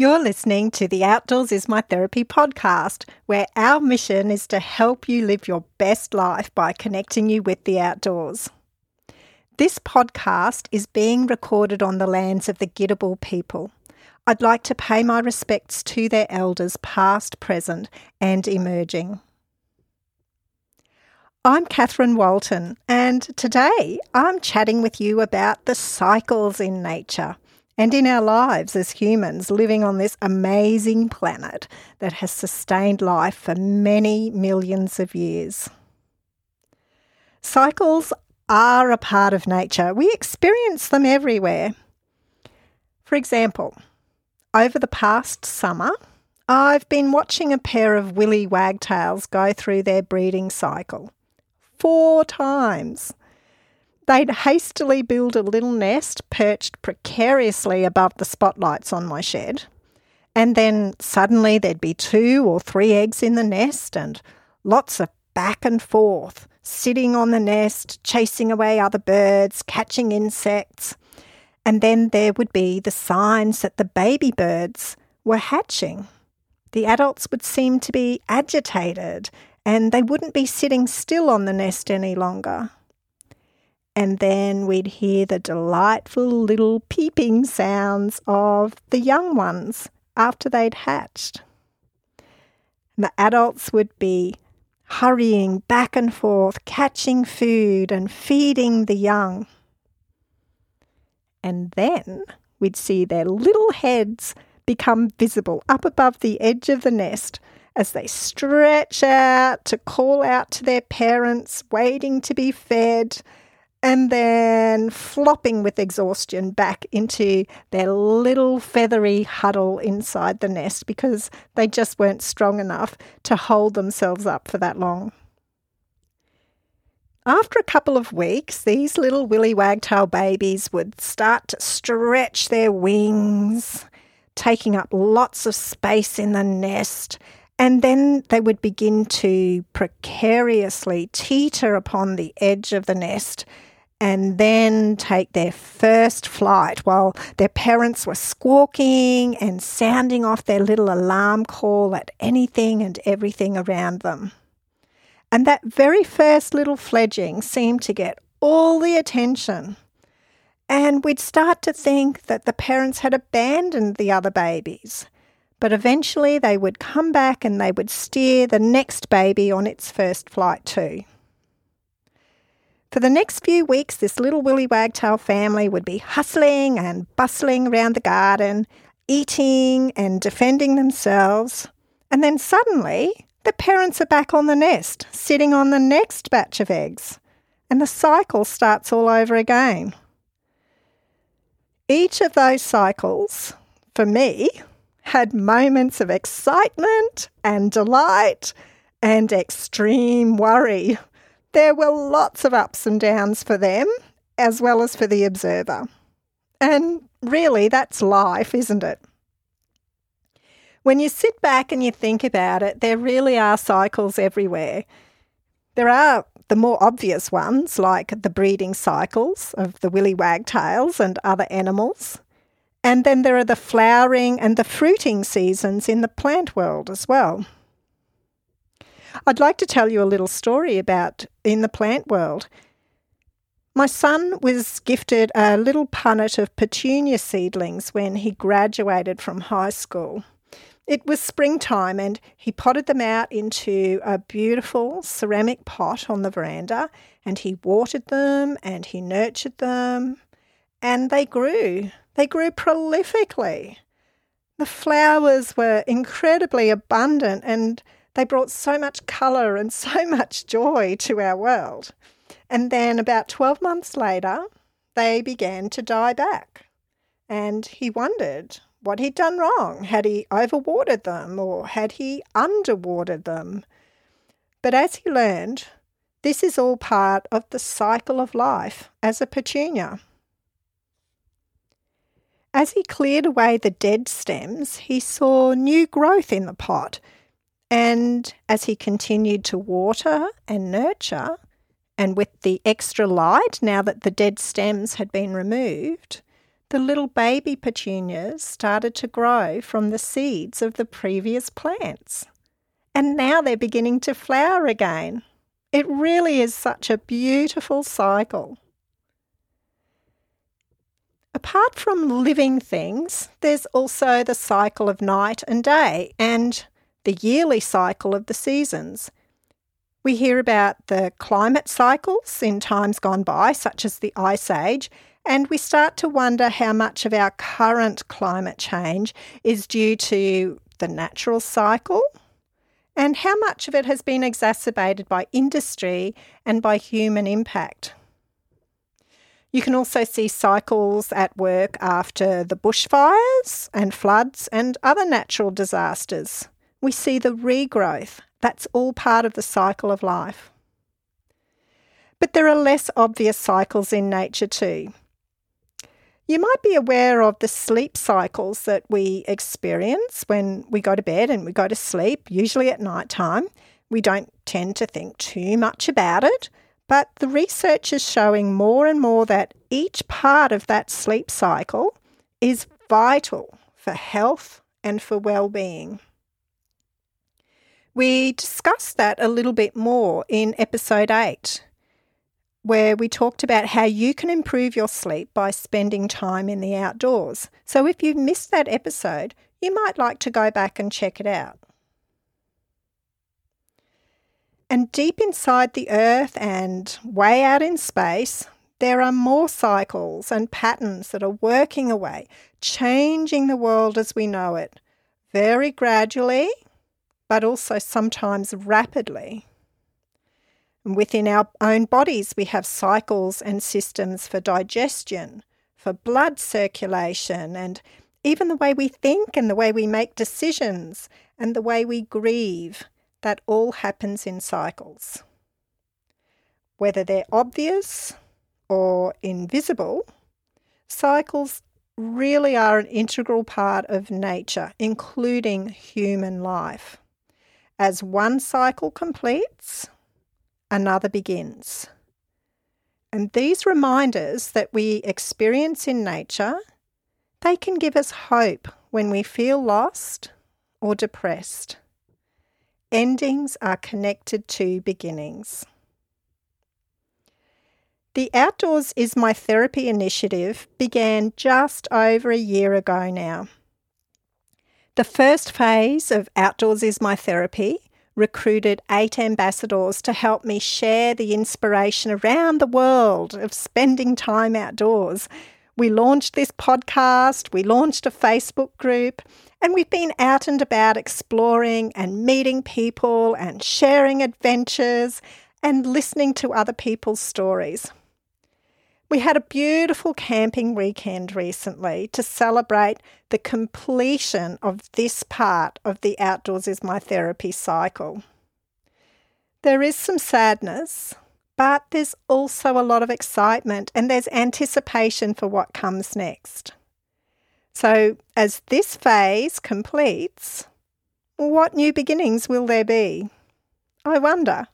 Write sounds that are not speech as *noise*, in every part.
You're listening to the Outdoors is My Therapy podcast, where our mission is to help you live your best life by connecting you with the outdoors. This podcast is being recorded on the lands of the Gidabal people. I'd like to pay my respects to their elders, past, present, and emerging. I'm Catherine Walton, and today I'm chatting with you about the cycles in nature and in our lives as humans living on this amazing planet that has sustained life for many millions of years. Cycles are a part of nature. We experience them everywhere. For example, over the past summer, I've been watching a pair of willy wagtails go through their breeding cycle four times. They'd hastily build a little nest perched precariously above the spotlights on my shed. And then suddenly there'd be two or three eggs in the nest and lots of back and forth, sitting on the nest, chasing away other birds, catching insects. And then there would be the signs that the baby birds were hatching. The adults would seem to be agitated and they wouldn't be sitting still on the nest any longer and then we'd hear the delightful little peeping sounds of the young ones after they'd hatched. And The adults would be hurrying back and forth, catching food and feeding the young. And then we'd see their little heads become visible up above the edge of the nest as they stretch out to call out to their parents, waiting to be fed and then flopping with exhaustion back into their little feathery huddle inside the nest because they just weren't strong enough to hold themselves up for that long. After a couple of weeks, these little willy wagtail babies would start to stretch their wings, taking up lots of space in the nest and then they would begin to precariously teeter upon the edge of the nest and then take their first flight while their parents were squawking and sounding off their little alarm call at anything and everything around them. And that very first little fledging seemed to get all the attention. And we'd start to think that the parents had abandoned the other babies. But eventually they would come back and they would steer the next baby on its first flight too. For the next few weeks, this little willy wagtail family would be hustling and bustling around the garden, eating and defending themselves. And then suddenly, the parents are back on the nest, sitting on the next batch of eggs. And the cycle starts all over again. Each of those cycles, for me, had moments of excitement and delight and extreme worry. There were lots of ups and downs for them, as well as for the observer. And really, that's life, isn't it? When you sit back and you think about it, there really are cycles everywhere. There are the more obvious ones, like the breeding cycles of the willy wagtails and other animals. And then there are the flowering and the fruiting seasons in the plant world as well. I'd like to tell you a little story about in the plant world. My son was gifted a little punnet of petunia seedlings when he graduated from high school. It was springtime and he potted them out into a beautiful ceramic pot on the veranda and he watered them and he nurtured them and they grew. They grew prolifically. The flowers were incredibly abundant and they brought so much colour and *laughs* so much joy to our world. And then about 12 months later, they began to die back. And he wondered what he'd done wrong. Had he overwatered them or had he underwatered them? But as he learned, this is all part of the cycle of life as a petunia. As he cleared away the dead stems, he saw new growth in the pot and as he continued to water and nurture, and with the extra light now that the dead stems had been removed, the little baby petunias started to grow from the seeds of the previous plants. And now they're beginning to flower again. It really is such a beautiful cycle. Apart from living things, there's also the cycle of night and day and the yearly cycle of the seasons. We hear about the climate cycles in times gone by, such as the Ice Age, and we start to wonder how much of our current climate change is due to the natural cycle and how much of it has been exacerbated by industry and by human impact. You can also see cycles at work after the bushfires and floods and other natural disasters. We see the regrowth. That's all part of the cycle of life. But there are less obvious cycles in nature too. You might be aware of the sleep cycles that we experience when we go to bed and we go to sleep, usually at night time. We don't tend to think too much about it, but the research is showing more and more that each part of that sleep cycle is vital for health and for well-being. We discussed that a little bit more in episode 8, where we talked about how you can improve your sleep by spending time in the outdoors. So if you've missed that episode, you might like to go back and check it out. And deep inside the Earth and way out in space, there are more cycles and patterns that are working away, changing the world as we know it, very gradually, but also sometimes rapidly. And within our own bodies, we have cycles and systems for digestion, for blood circulation, and even the way we think and the way we make decisions and the way we grieve that all happens in cycles. Whether they're obvious or invisible, cycles really are an integral part of nature, including human life. As one cycle completes, another begins. And these reminders that we experience in nature, they can give us hope when we feel lost or depressed. Endings are connected to beginnings. The Outdoors is My Therapy initiative began just over a year ago now. The first phase of Outdoors is My Therapy recruited eight ambassadors to help me share the inspiration around the world of spending time outdoors. We launched this podcast, we launched a Facebook group, and we've been out and about exploring and meeting people and sharing adventures and listening to other people's stories. We had a beautiful camping weekend recently to celebrate the completion of this part of the Outdoors is My Therapy cycle. There is some sadness, but there's also a lot of excitement and there's anticipation for what comes next. So, as this phase completes, what new beginnings will there be? I wonder.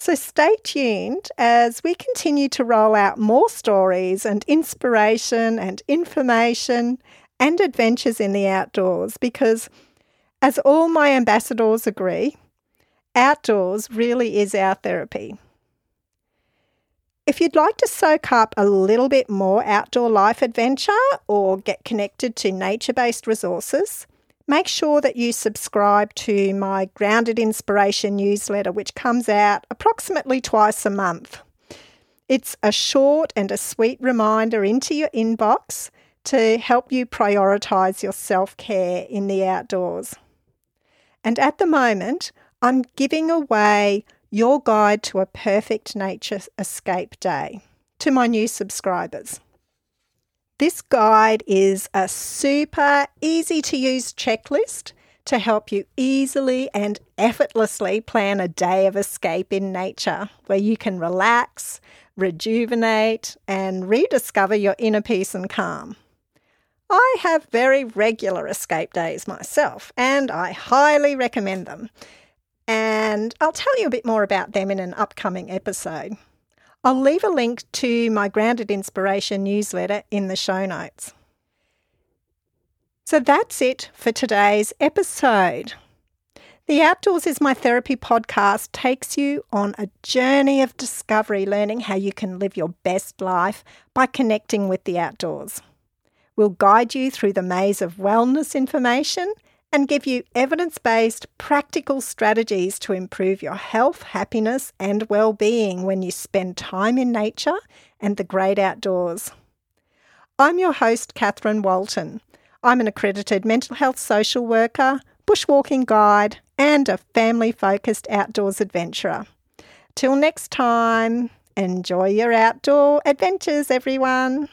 So, stay tuned as we continue to roll out more stories and inspiration and information and adventures in the outdoors because, as all my ambassadors agree, outdoors really is our therapy. If you'd like to soak up a little bit more outdoor life adventure or get connected to nature based resources, make sure that you subscribe to my Grounded Inspiration newsletter, which comes out approximately twice a month. It's a short and a sweet reminder into your inbox to help you prioritise your self care in the outdoors. And at the moment, I'm giving away your guide to a perfect nature escape day to my new subscribers. This guide is a super easy to use checklist to help you easily and effortlessly plan a day of escape in nature where you can relax, rejuvenate, and rediscover your inner peace and calm. I have very regular escape days myself, and I highly recommend them and I'll tell you a bit more about them in an upcoming episode. I'll leave a link to my Grounded Inspiration newsletter in the show notes. So that's it for today's episode. The Outdoors is My Therapy podcast takes you on a journey of discovery, learning how you can live your best life by connecting with the outdoors. We'll guide you through the maze of wellness information and give you evidence based, practical strategies to improve your health, happiness, and well being when you spend time in nature and the great outdoors. I'm your host, Catherine Walton. I'm an accredited mental health social worker, bushwalking guide, and a family focused outdoors adventurer. Till next time, enjoy your outdoor adventures, everyone.